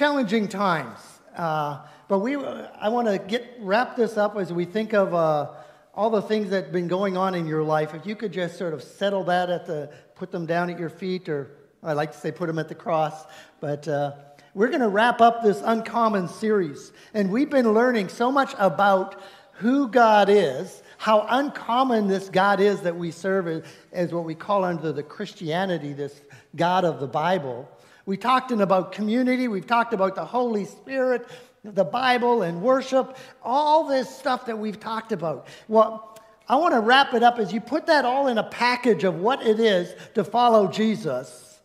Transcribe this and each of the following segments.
challenging times. Uh, but we, I want to get wrap this up as we think of uh, all the things that have been going on in your life. If you could just sort of settle that at the, put them down at your feet, or I like to say put them at the cross. But uh, we're going to wrap up this uncommon series, and we've been learning so much about who God is, how uncommon this God is that we serve as, as what we call under the Christianity, this God of the Bible. We talked about community, we've talked about the Holy Spirit, the Bible, and worship, all this stuff that we've talked about. Well, I want to wrap it up as you put that all in a package of what it is to follow Jesus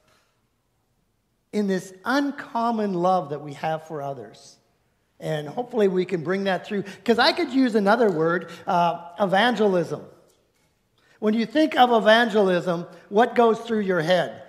in this uncommon love that we have for others. And hopefully we can bring that through. Because I could use another word uh, evangelism. When you think of evangelism, what goes through your head?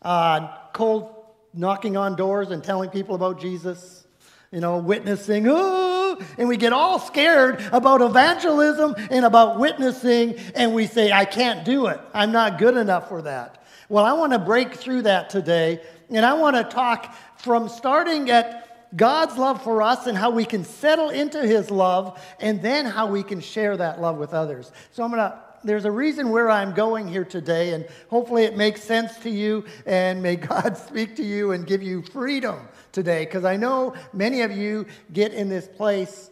Uh, cold knocking on doors and telling people about Jesus, you know, witnessing, oh, and we get all scared about evangelism and about witnessing, and we say, I can't do it. I'm not good enough for that. Well, I want to break through that today, and I want to talk from starting at God's love for us and how we can settle into His love, and then how we can share that love with others. So I'm going to there's a reason where I'm going here today, and hopefully it makes sense to you, and may God speak to you and give you freedom today, because I know many of you get in this place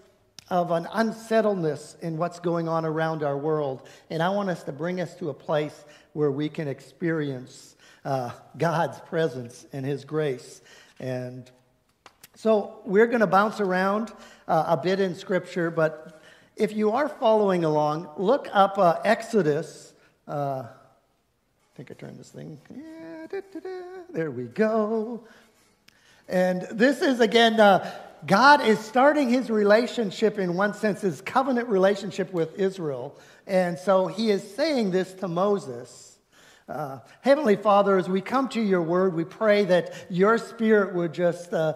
of an unsettledness in what's going on around our world, and I want us to bring us to a place where we can experience uh, God's presence and His grace. And so we're going to bounce around uh, a bit in Scripture, but if you are following along, look up uh, Exodus. Uh, I think I turned this thing. Yeah, da, da, da. There we go. And this is, again, uh, God is starting his relationship, in one sense, his covenant relationship with Israel. And so he is saying this to Moses. Uh, Heavenly Father, as we come to your word, we pray that your spirit would just uh,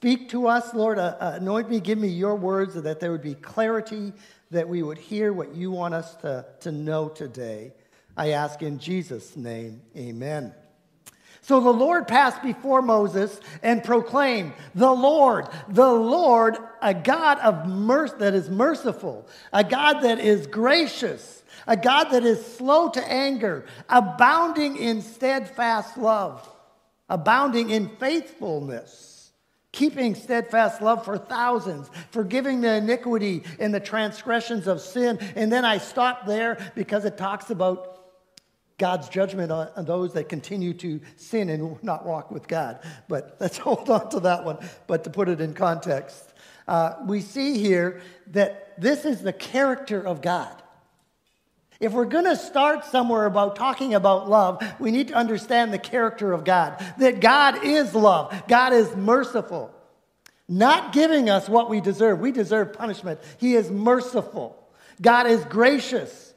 Speak to us, Lord. Uh, uh, anoint me, give me your words, that there would be clarity, that we would hear what you want us to, to know today. I ask in Jesus' name, amen. So the Lord passed before Moses and proclaimed, The Lord, the Lord, a God of mercy that is merciful, a God that is gracious, a God that is slow to anger, abounding in steadfast love, abounding in faithfulness keeping steadfast love for thousands, forgiving the iniquity and the transgressions of sin. And then I stop there because it talks about God's judgment on, those that continue to sin and not walk with God. But let's hold on to that one. But to put it in context, uh, we see here that this is the character of God. If we're going to start somewhere about talking about love, we need to understand the character of God. That God is love, God is merciful, not giving us what we deserve. We deserve punishment. He is merciful. God is gracious.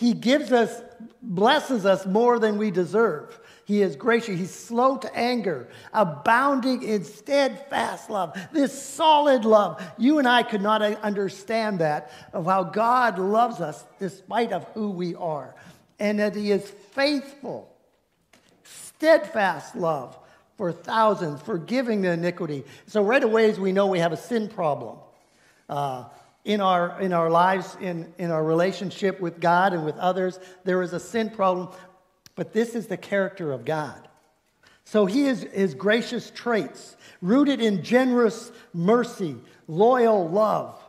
He gives us, blesses us more than we deserve. He is gracious. He's slow to anger, abounding in steadfast love. This solid love. You and I could not understand that of how God loves us despite of who we are. And that he is faithful, steadfast love for thousands, forgiving the iniquity. So right away as we know we have a sin problem. Uh, in our, in our lives, in, in our relationship with God and with others, there is a sin problem. But this is the character of God. So he is his gracious traits, rooted in generous mercy, loyal love.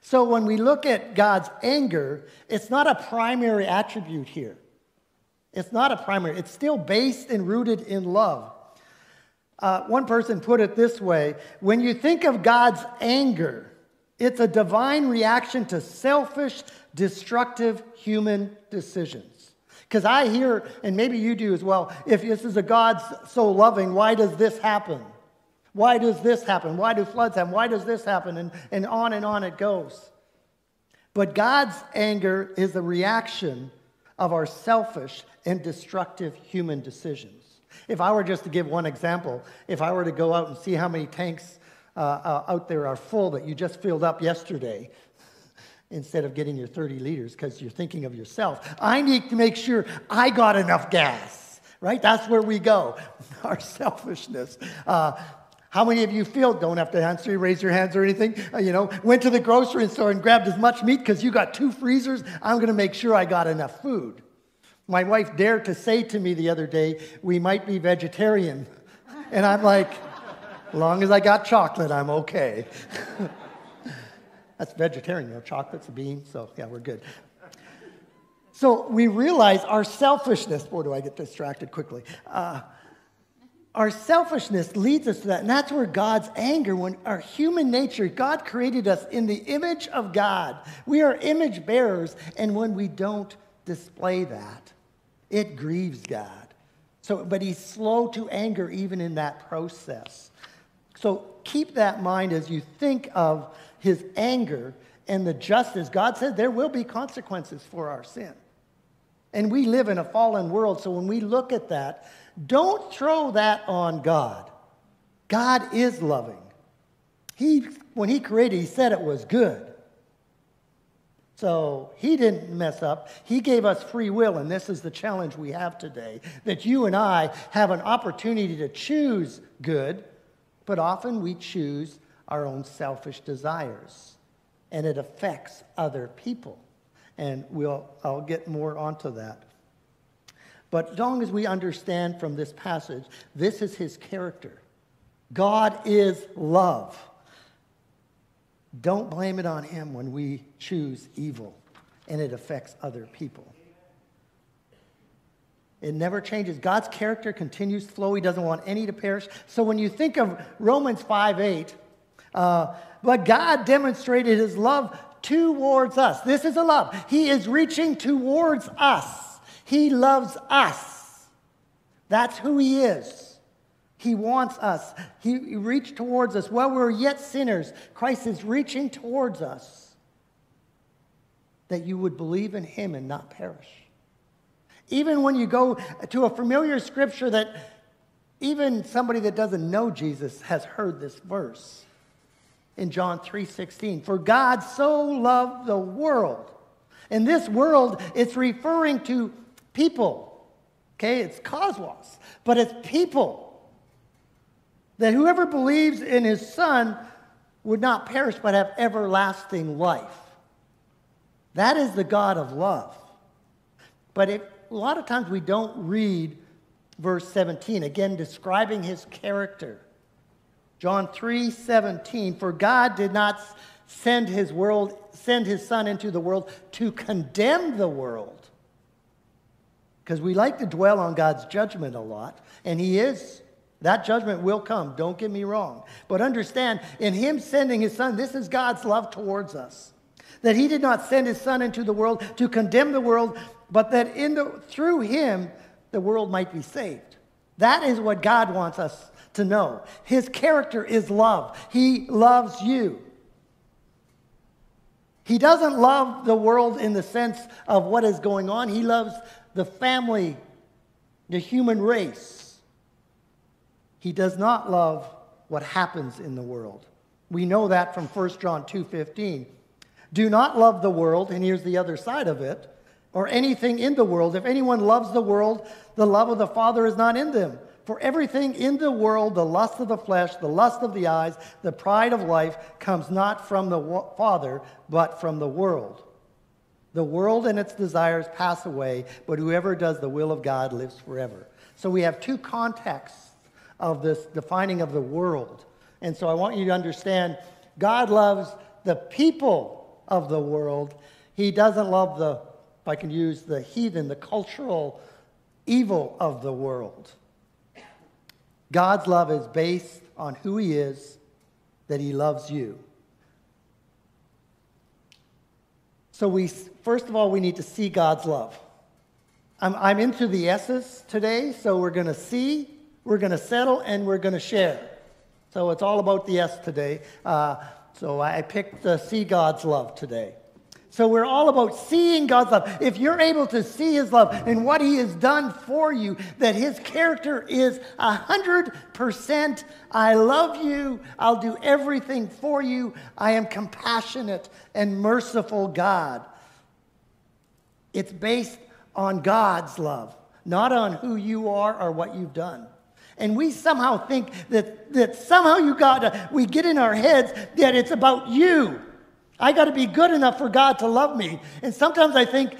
So when we look at God's anger, it's not a primary attribute here. It's not a primary, it's still based and rooted in love. Uh, one person put it this way when you think of God's anger, it's a divine reaction to selfish, destructive human decisions. Because I hear, and maybe you do as well, if this is a God so loving, why does this happen? Why does this happen? Why do floods happen? Why does this happen? And, and on and on it goes. But God's anger is the reaction of our selfish and destructive human decisions. If I were just to give one example, if I were to go out and see how many tanks uh, uh, out there are full that you just filled up yesterday, instead of getting your 30 liters because you're thinking of yourself. I need to make sure I got enough gas, right? That's where we go, our selfishness. Uh, how many of you feel, don't have to answer, raise your hands or anything, uh, you know, went to the grocery store and grabbed as much meat because you got two freezers? I'm going to make sure I got enough food. My wife dared to say to me the other day, we might be vegetarian. And I'm like, long as I got chocolate, I'm okay. That's vegetarian, you know, chocolate's a bean, so yeah, we're good. So we realize our selfishness, boy, do I get distracted quickly. Uh, our selfishness leads us to that. And that's where God's anger, when our human nature, God created us in the image of God. We are image bearers. And when we don't display that, it grieves God. So, but he's slow to anger even in that process. So keep that in mind as you think of his anger and the justice. God said there will be consequences for our sin. And we live in a fallen world. So when we look at that, don't throw that on God. God is loving. He, when He created, He said it was good. So He didn't mess up. He gave us free will, and this is the challenge we have today that you and I have an opportunity to choose good, but often we choose our own selfish desires, and it affects other people. And we'll, I'll get more onto that. But as long as we understand from this passage, this is his character. God is love. Don't blame it on him when we choose evil and it affects other people. It never changes. God's character continues to flow. He doesn't want any to perish. So when you think of Romans 5 8, uh, but God demonstrated his love towards us. This is a love. He is reaching towards us. He loves us. That's who He is. He wants us. He reached towards us. While we are yet sinners, Christ is reaching towards us that you would believe in Him and not perish. Even when you go to a familiar scripture that even somebody that doesn't know Jesus has heard this verse in John 3:16 for God so loved the world in this world it's referring to people. Okay, it's cosmos, but it's people. That whoever believes in his son would not perish but have everlasting life. That is the God of love. But it, a lot of times we don't read verse 17, again describing his character. John 3 17, for God did not send his world, send his son into the world to condemn the world, because we like to dwell on God's judgment a lot, and He is. That judgment will come, don't get me wrong. But understand, in Him sending His Son, this is God's love towards us. That He did not send His Son into the world to condemn the world, but that in the, through Him, the world might be saved. That is what God wants us to know. His character is love, He loves you. He doesn't love the world in the sense of what is going on. He loves the family, the human race. He does not love what happens in the world. We know that from 1 John 2:15. Do not love the world, and here's the other side of it, or anything in the world. If anyone loves the world, the love of the Father is not in them. For everything in the world, the lust of the flesh, the lust of the eyes, the pride of life, comes not from the Father, but from the world. The world and its desires pass away, but whoever does the will of God lives forever. So we have two contexts of this defining of the world. And so I want you to understand God loves the people of the world. He doesn't love the, if I can use the heathen, the cultural evil of the world. God's love is based on who He is, that He loves you. So, we, first of all, we need to see God's love. I'm, I'm into the S's today, so we're going to see, we're going to settle, and we're going to share. So, it's all about the S today. Uh, so, I picked the see God's love today. So we're all about seeing God's love. If you're able to see His love and what He has done for you, that His character is 100% I love you, I'll do everything for you, I am compassionate and merciful God. It's based on God's love, not on who you are or what you've done. And we somehow think that, that somehow you got to, we get in our heads that it's about you. I got to be good enough for God to love me. And sometimes I think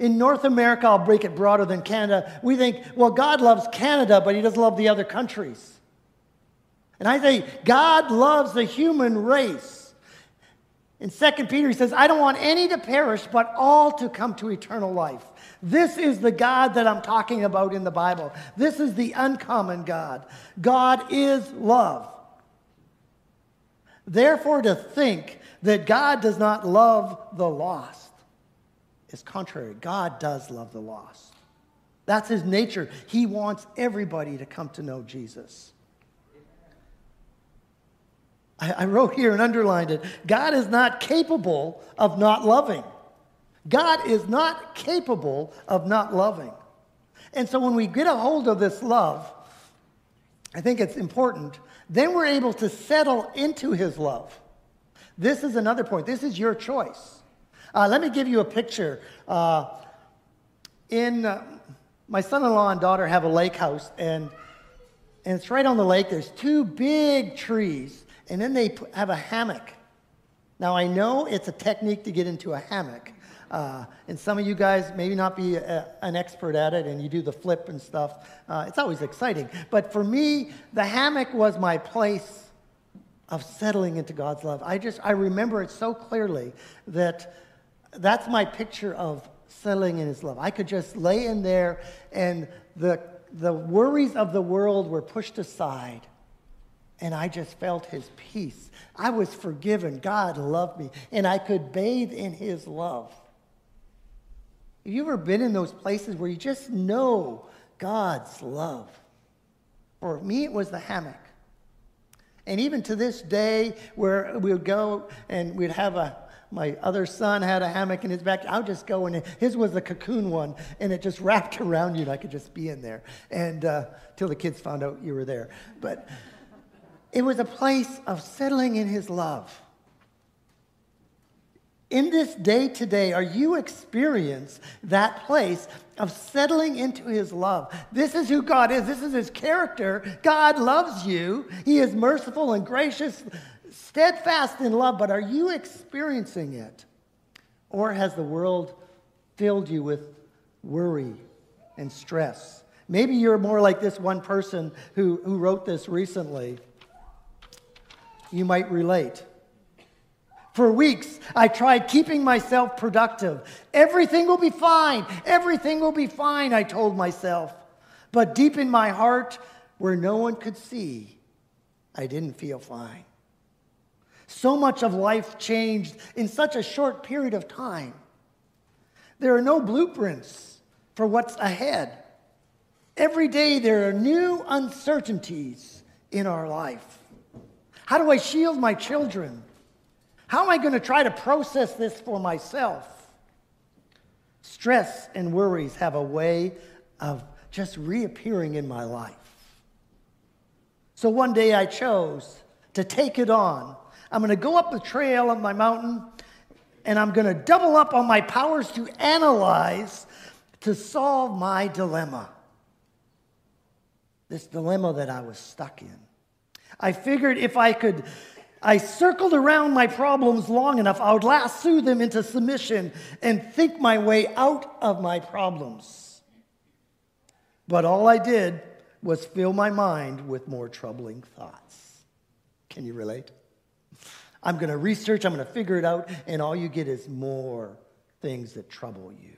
in North America, I'll break it broader than Canada, we think, well, God loves Canada, but he doesn't love the other countries. And I say, God loves the human race. In 2 Peter, he says, I don't want any to perish, but all to come to eternal life. This is the God that I'm talking about in the Bible. This is the uncommon God. God is love. Therefore, to think that God does not love the lost is contrary. God does love the lost. That's his nature. He wants everybody to come to know Jesus. I, I wrote here and underlined it God is not capable of not loving. God is not capable of not loving. And so when we get a hold of this love, I think it's important, then we're able to settle into his love. This is another point. This is your choice. Uh, let me give you a picture. Uh, in uh, my son-in-law and daughter have a lake house, and and it's right on the lake. There's two big trees, and then they have a hammock. Now I know it's a technique to get into a hammock, uh, and some of you guys maybe not be a, an expert at it, and you do the flip and stuff. Uh, it's always exciting. But for me, the hammock was my place of settling into God's love. I just I remember it so clearly that that's my picture of settling in His love. I could just lay in there, and the the worries of the world were pushed aside. And I just felt his peace. I was forgiven. God loved me. And I could bathe in his love. Have you ever been in those places where you just know God's love? For me, it was the hammock. And even to this day, where we would go and we'd have a, my other son had a hammock in his back. I would just go and his was the cocoon one, and it just wrapped around you, and I could just be in there. And uh, till the kids found out you were there. But it was a place of settling in his love. In this day to day, are you experience that place of settling into his love? This is who God is. This is his character. God loves you. He is merciful and gracious, steadfast in love, but are you experiencing it? Or has the world filled you with worry and stress? Maybe you're more like this one person who, who wrote this recently. You might relate. For weeks, I tried keeping myself productive. Everything will be fine. Everything will be fine, I told myself. But deep in my heart, where no one could see, I didn't feel fine. So much of life changed in such a short period of time. There are no blueprints for what's ahead. Every day, there are new uncertainties in our life. How do I shield my children? How am I going to try to process this for myself? Stress and worries have a way of just reappearing in my life. So one day I chose to take it on. I'm going to go up the trail of my mountain and I'm going to double up on my powers to analyze, to solve my dilemma. This dilemma that I was stuck in. I figured if I could I circled around my problems long enough, I would lasso them into submission and think my way out of my problems. But all I did was fill my mind with more troubling thoughts. Can you relate? I'm going to research, I'm going to figure it out, and all you get is more things that trouble you.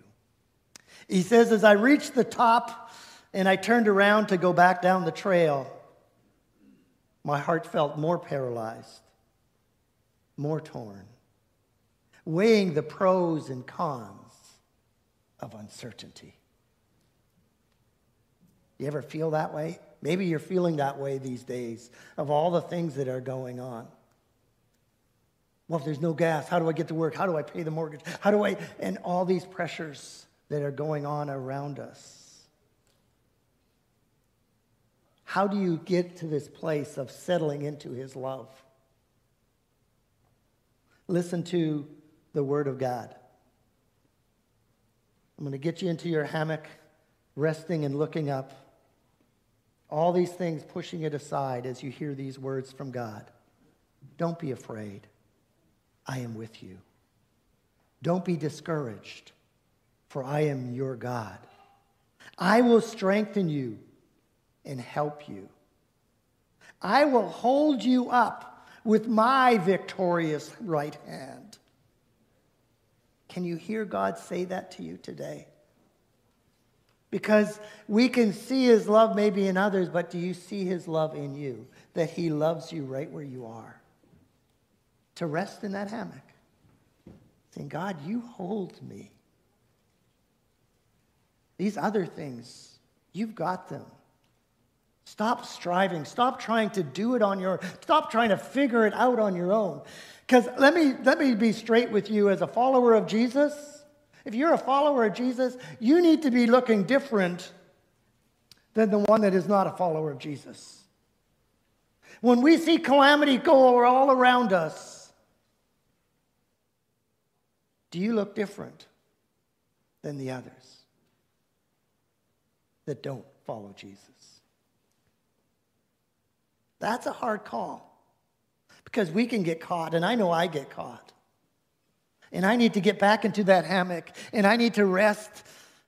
He says, As I reached the top and I turned around to go back down the trail, my heart felt more paralyzed more torn, weighing the pros and cons of uncertainty. You ever feel that way? Maybe you're feeling that way these days of all the things that are going on. Well, if there's no gas, how do I get to work? How do I pay the mortgage? How do I, and all these pressures that are going on around us. How do you get to this place of settling into his love? Listen to the Word of God. I'm going to get you into your hammock resting and looking up. All these things pushing it aside as you hear these words from God. Don't be afraid. I am with you. Don't be discouraged, for I am your God. I will strengthen you and help you. I will hold you up with my victorious right hand. Can you hear God say that to you today? Because we can see his love maybe in others, but do you see his love in you? That he loves you right where you are. To rest in that hammock, saying, God, you hold me. These other things, you've got them. Stop striving. Stop trying to do it on your stop trying to figure it out on your own. Cuz let me let me be straight with you as a follower of Jesus. If you're a follower of Jesus, you need to be looking different than the one that is not a follower of Jesus. When we see calamity go all around us, do you look different than the others that don't follow Jesus? That's a hard call because we can get caught, and I know I get caught. And I need to get back into that hammock and I need to rest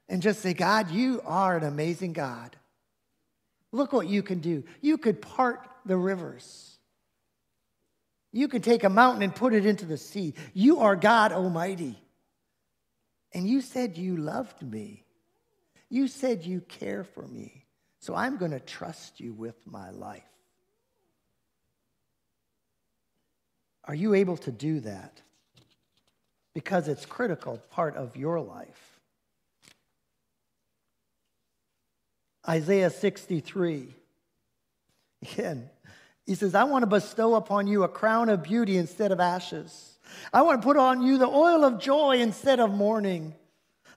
and just say, God, you are an amazing God. Look what you can do. You could part the rivers. You can take a mountain and put it into the sea. You are God Almighty. And you said you loved me. You said you care for me. So I'm going to trust you with my life. Are you able to do that? Because it's critical part of your life. Isaiah 63. Again, he says, I want to bestow upon you a crown of beauty instead of ashes. I want to put on you the oil of joy instead of mourning,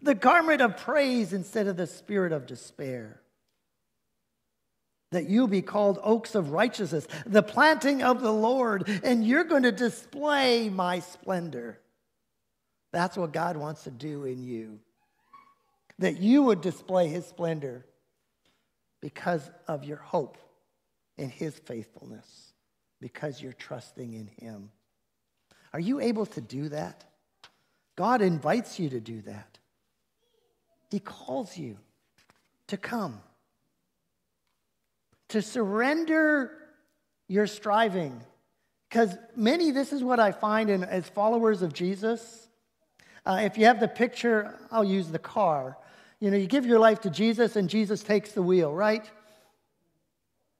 the garment of praise instead of the spirit of despair that you'll be called oaks of righteousness, the planting of the Lord, and you're going to display my splendor. That's what God wants to do in you. That you would display his splendor because of your hope in his faithfulness, because you're trusting in him. Are you able to do that? God invites you to do that. He calls you to come to surrender your striving. Because many, this is what I find in, as followers of Jesus. Uh, if you have the picture, I'll use the car. You know, you give your life to Jesus and Jesus takes the wheel, right?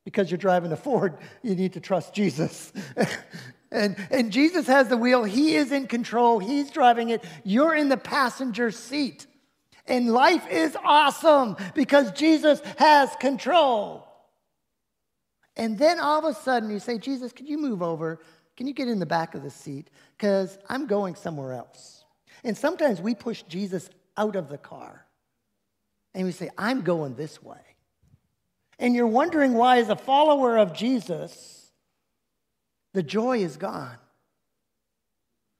Because you're driving a Ford, you need to trust Jesus. and, and Jesus has the wheel, He is in control, He's driving it, you're in the passenger seat. And life is awesome because Jesus has control. And then all of a sudden you say, Jesus, could you move over? Can you get in the back of the seat? Because I'm going somewhere else. And sometimes we push Jesus out of the car and we say, I'm going this way. And you're wondering why, as a follower of Jesus, the joy is gone,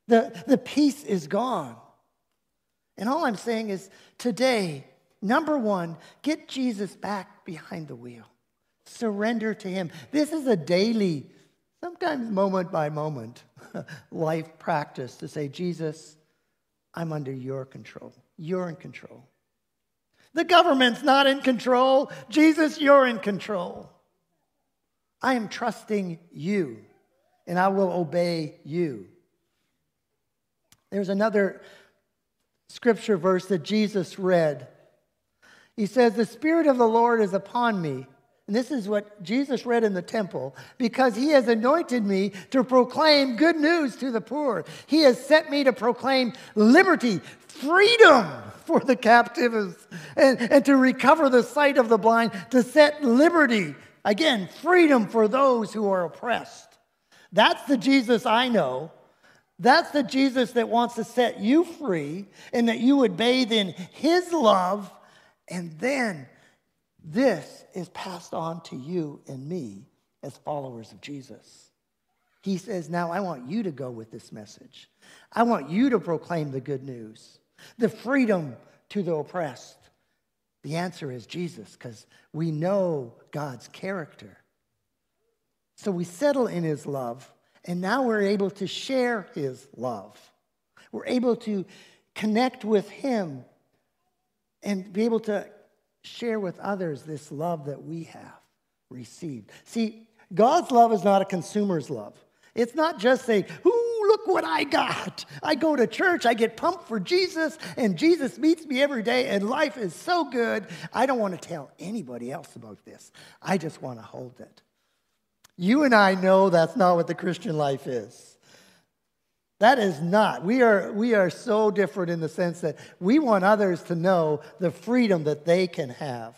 the, the peace is gone. And all I'm saying is today, number one, get Jesus back behind the wheel. Surrender to Him. This is a daily, sometimes moment by moment, life practice to say, Jesus, I'm under your control. You're in control. The government's not in control. Jesus, you're in control. I am trusting you, and I will obey you. There's another scripture verse that Jesus read. He says, The Spirit of the Lord is upon me and this is what Jesus read in the temple because he has anointed me to proclaim good news to the poor. He has sent me to proclaim liberty, freedom for the captives, and, and to recover the sight of the blind, to set liberty, again, freedom for those who are oppressed. That's the Jesus I know. That's the Jesus that wants to set you free and that you would bathe in his love and then this is passed on to you and me as followers of Jesus. He says, Now I want you to go with this message. I want you to proclaim the good news, the freedom to the oppressed, The answer is Jesus, because we know God's character. So we settle in his love, and now we're able to share his love. We're able to connect with him and be able to share with others this love that we have received. See, God's love is not a consumer's love. It's not just saying, Ooh, look what I got. I go to church, I get pumped for Jesus, and Jesus meets me every day, and life is so good. I don't want to tell anybody else about this. I just want to hold it. You and I know that's not what the Christian life is. That is not. We are, we are so different in the sense that we want others to know the freedom that they can have.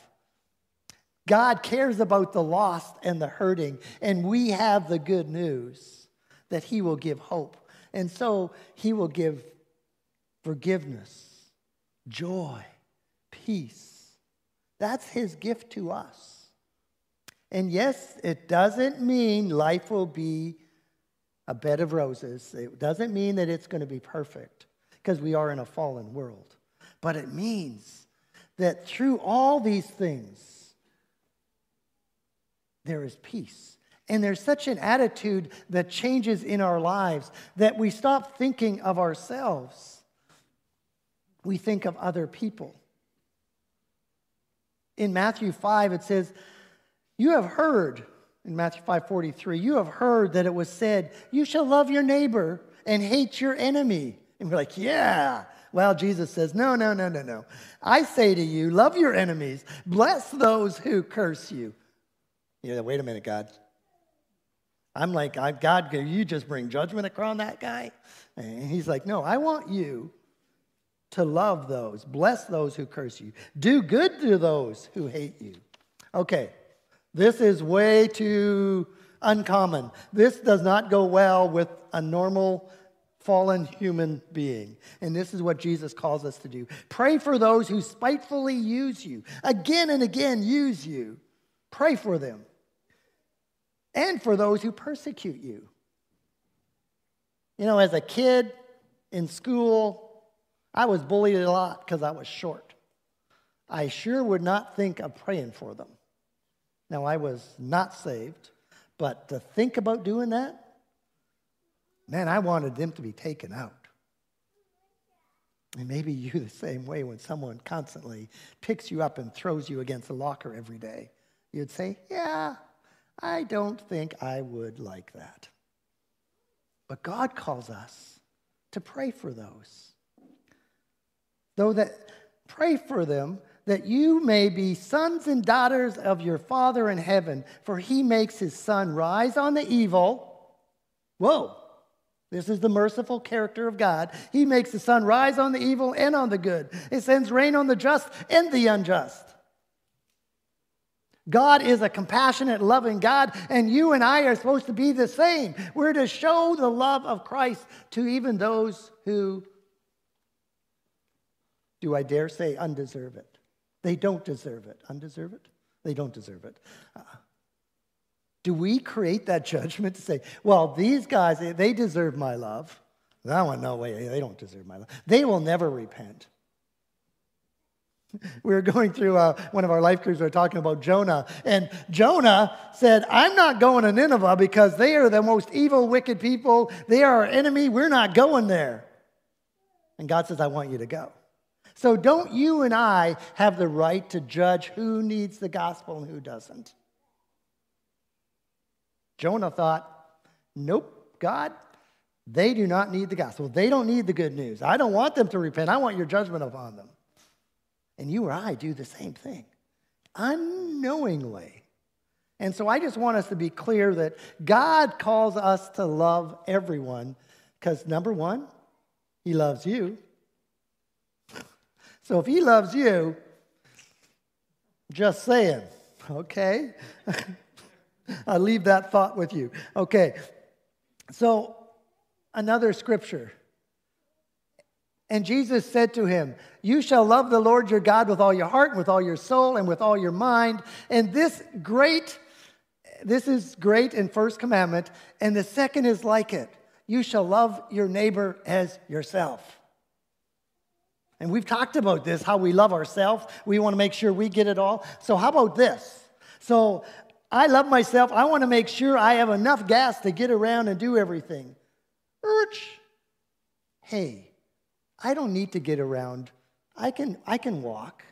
God cares about the lost and the hurting, and we have the good news that He will give hope. And so He will give forgiveness, joy, peace. That's His gift to us. And yes, it doesn't mean life will be a bed of roses. It doesn't mean that it's going to be perfect because we are in a fallen world. But it means that through all these things, there is peace. And there's such an attitude that changes in our lives that we stop thinking of ourselves. We think of other people. In Matthew 5, it says, you have heard, in Matthew 5:43, you have heard that it was said, You shall love your neighbor and hate your enemy. And we're like, Yeah. Well, Jesus says, No, no, no, no, no. I say to you, love your enemies, bless those who curse you. You Yeah, wait a minute, God. I'm like, I, God, you just bring judgment across that guy? And he's like, No, I want you to love those, bless those who curse you, do good to those who hate you. Okay, this is way too uncommon. This does not go well with a normal fallen human being. And this is what Jesus calls us to do. Pray for those who spitefully use you, again and again use you. Pray for them. And for those who persecute you. You know, as a kid in school, I was bullied a lot because I was short. I sure would not think of praying for them. Now, I was not saved, but to think about doing that, man, I wanted them to be taken out. And maybe you the same way when someone constantly picks you up and throws you against a locker every day. You'd say, Yeah, I don't think I would like that. But God calls us to pray for those. Though that pray for them that you may be sons and daughters of your Father in heaven, for he makes his sun rise on the evil. Whoa, this is the merciful character of God. He makes the sun rise on the evil and on the good, it sends rain on the just and the unjust. God is a compassionate, loving God, and you and I are supposed to be the same. We're to show the love of Christ to even those who, do I dare say, undeserve it. They don't deserve it. Undeserve it? They don't deserve it. Uh, do we create that judgment to say, well, these guys, they deserve my love? That one, no way, they don't deserve my love. They will never repent. We were going through uh, one of our life groups, we were talking about Jonah, and Jonah said, I'm not going to Nineveh because they are the most evil, wicked people. They are our enemy. We're not going there. And God says, I want you to go. So don't you and I have the right to judge who needs the gospel and who doesn't? Jonah thought, nope, God, they do not need the gospel. They don't need the good news. I don't want them to repent. I want your judgment upon them. And you or I do the same thing unknowingly. And so I just want us to be clear that God calls us to love everyone because, number one, He loves you. So if he loves you, just saying, okay? I'll leave that thought with you. Okay, so another scripture. And Jesus said to him, You shall love the Lord your God with all your heart, and with all your soul, and with all your mind. And this great, this is great in first commandment, and the second is like it. You shall love your neighbor as yourself. And we've talked about this, how we love ourselves. We want to make sure we get it all. So, how about this? So, I love myself. I want to make sure I have enough gas to get around and do everything. Urch. Hey, I don't need to get around. I can, I can walk.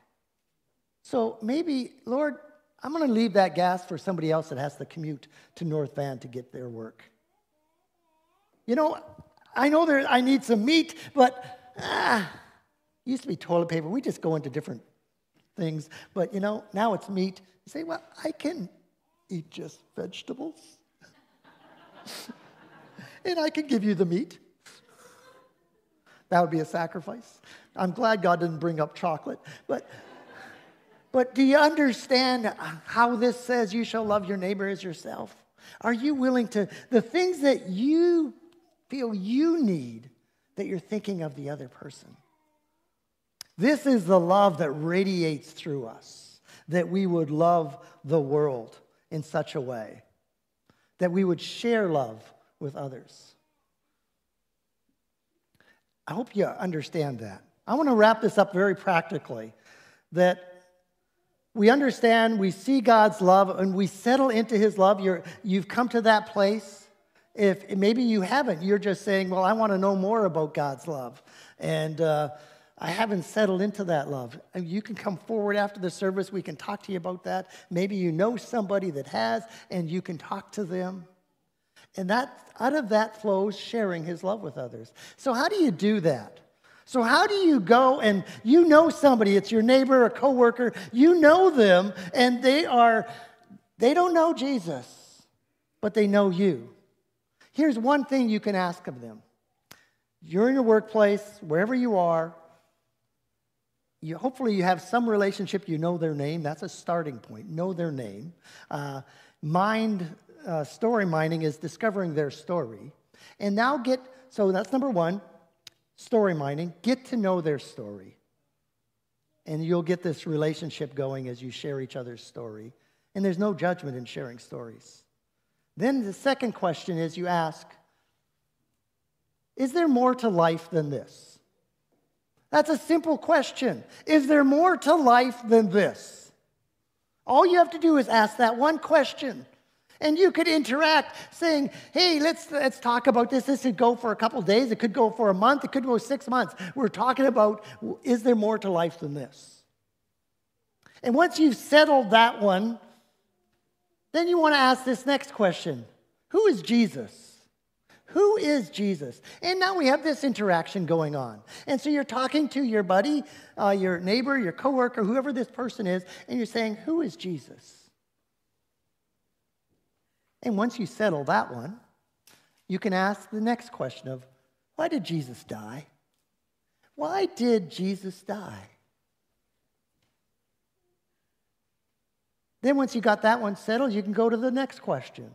So maybe, Lord, I'm going to leave that gas for somebody else that has to commute to North Van to get their work. You know, I know there, I need some meat, but ah, used to be toilet paper. We just go into different things. But you know, now it's meat. You say, well, I can eat just vegetables. and I can give you the meat. That would be a sacrifice. I'm glad God didn't bring up chocolate. But, but do you understand how this says you shall love your neighbor as yourself? Are you willing to, the things that you feel you need, that you're thinking of the other person? This is the love that radiates through us, that we would love the world in such a way, that we would share love with others. I hope you understand that. I want to wrap this up very practically that we understand, we see God's love, and we settle into His love. You're, you've come to that place. If maybe you haven't, you're just saying, Well, I want to know more about God's love. And uh, I haven't settled into that love. You can come forward after the service. We can talk to you about that. Maybe you know somebody that has, and you can talk to them. And that out of that flows sharing his love with others. So how do you do that? So how do you go and you know somebody, it's your neighbor, a coworker, you know them and they are they don't know Jesus, but they know you. Here's one thing you can ask of them. You're in your workplace, wherever you are, you, hopefully you have some relationship, you know their name. That's a starting point. Know their name. Uh, mind uh, story mining is discovering their story. And now get, so that's number one, story mining. Get to know their story. And you'll get this relationship going as you share each other's story. And there's no judgment in sharing stories. Then the second question is you ask, is there more to life than this? That's a simple question. Is there more to life than this? All you have to do is ask that one question. And you could interact saying, hey, let's, let's talk about this. This could go for a couple days. It could go for a month. It could go six months. We're talking about, is there more to life than this? And once you've settled that one, then you want to ask this next question Who is Jesus? Who is Jesus? And now we have this interaction going on. And so you're talking to your buddy, uh, your neighbor, your coworker, whoever this person is, and you're saying, Who is Jesus? And once you settle that one, you can ask the next question of, Why did Jesus die? Why did Jesus die? Then, once you got that one settled, you can go to the next question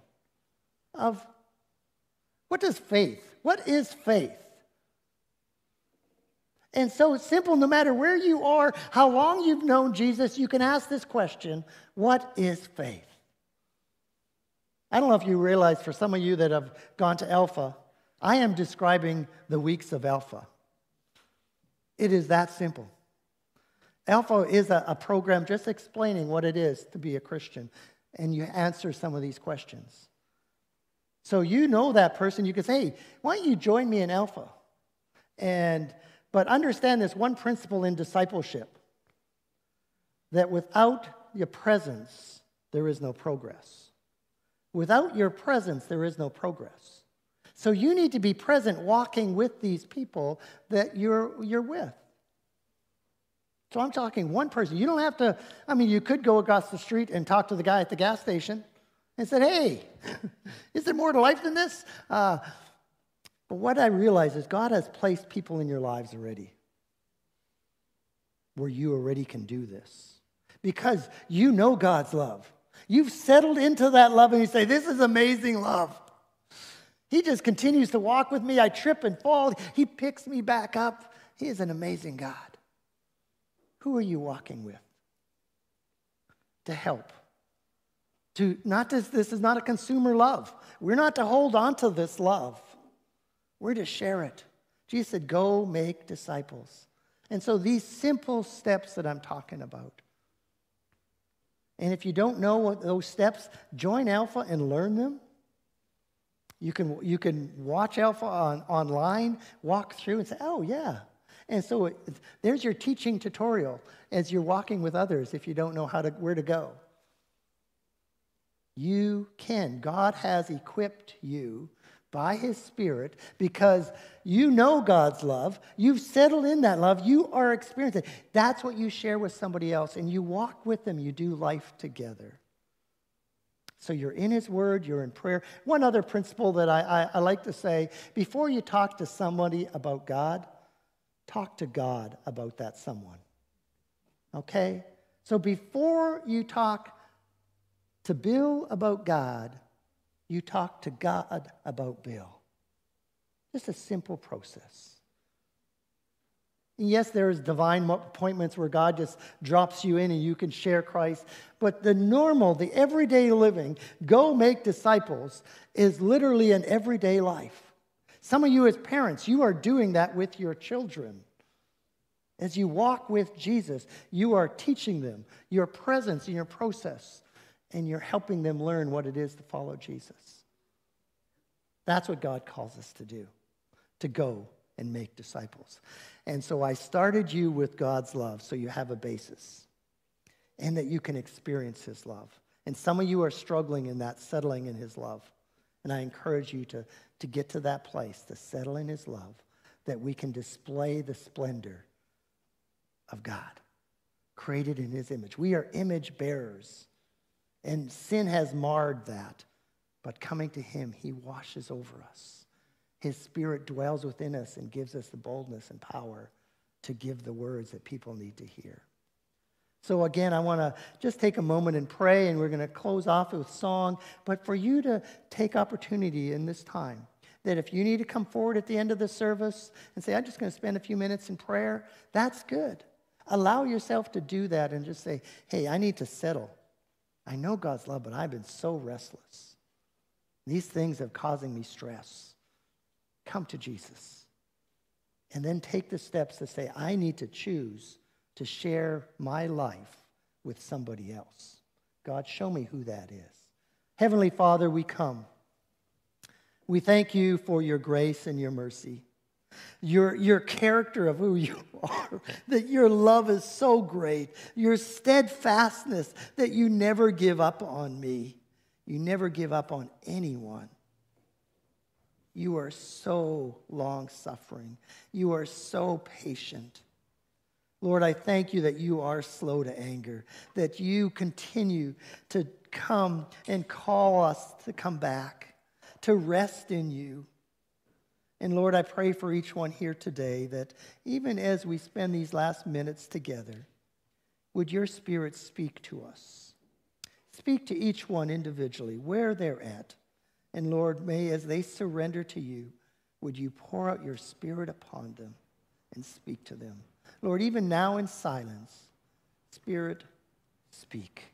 of what does faith? What is faith? And so it's simple, no matter where you are, how long you've known Jesus, you can ask this question What is faith? I don't know if you realize, for some of you that have gone to Alpha, I am describing the weeks of Alpha. It is that simple. Alpha is a, a program just explaining what it is to be a Christian, and you answer some of these questions. So you know that person. You can say, hey, why don't you join me in Alpha? And but understand this one principle in discipleship that without your presence, there is no progress. Without your presence, there is no progress. So you need to be present walking with these people that you're, you're with. So I'm talking one person. You don't have to, I mean, you could go across the street and talk to the guy at the gas station and said, Hey, is there more to life than this? Uh, but what I realize is God has placed people in your lives already where you already can do this because you know God's love. You've settled into that love and you say, This is amazing love. He just continues to walk with me. I trip and fall. He picks me back up. He is an amazing God. Who are you walking with to help? To not to, this is not a consumer love. We're not to hold on to this love. We're to share it. Jesus said, Go make disciples. And so these simple steps that I'm talking about. And if you don't know what those steps, join Alpha and learn them. You can, you can watch Alpha on, online, walk through and say, oh, yeah. And so it, there's your teaching tutorial as you're walking with others if you don't know how to, where to go. You can. God has equipped you by His Spirit because you know God's love. You've settled in that love. You are experiencing. That's what you share with somebody else, and you walk with them. You do life together. So you're in His Word, you're in prayer. One other principle that I, I, I like to say before you talk to somebody about God, talk to God about that someone. Okay? So before you talk to Bill about God, you talk to God about Bill. Just a simple process. And yes, there is divine appointments where God just drops you in and you can share Christ. But the normal, the everyday living, go make disciples, is literally an everyday life. Some of you, as parents, you are doing that with your children. As you walk with Jesus, you are teaching them your presence and your process and you're helping them learn what it is to follow Jesus. That's what God calls us to do, to go and make disciples. And so I started you with God's love so you have a basis and that you can experience his love. And some of you are struggling in that, settling in his love. And I encourage you to, to get to that place, to settle in his love, that we can display the splendor of God, created in his image. We are image bearers. And sin has marred that. But coming to Him, He washes over us. His Spirit dwells within us and gives us the boldness and power to give the words that people need to hear. So, again, I want to just take a moment and pray, and we're going to close off with song. But for you to take opportunity in this time, that if you need to come forward at the end of the service and say, I'm just going to spend a few minutes in prayer, that's good. Allow yourself to do that and just say, hey, I need to settle. I know God's love, but I've been so restless. These things have causing me stress. Come to Jesus. And then take the steps to say, I need to choose to share my life with somebody else. God, show me who that is. Heavenly Father, we come. We thank you for your grace and your mercy your, your character of who you are, that your love is so great, your steadfastness, that you never give up on me. You never give up on anyone. You are so long suffering. You are so patient. Lord, I thank you that you are slow to anger, that you continue to come and call us to come back, to rest in you. And Lord, I pray for each one here today that even as we spend these last minutes together, would your spirit speak to us? Speak to each one individually, where they're at. And Lord, may as they surrender to you, would you pour out your spirit upon them and speak to them? Lord, even now in silence, Spirit, speak.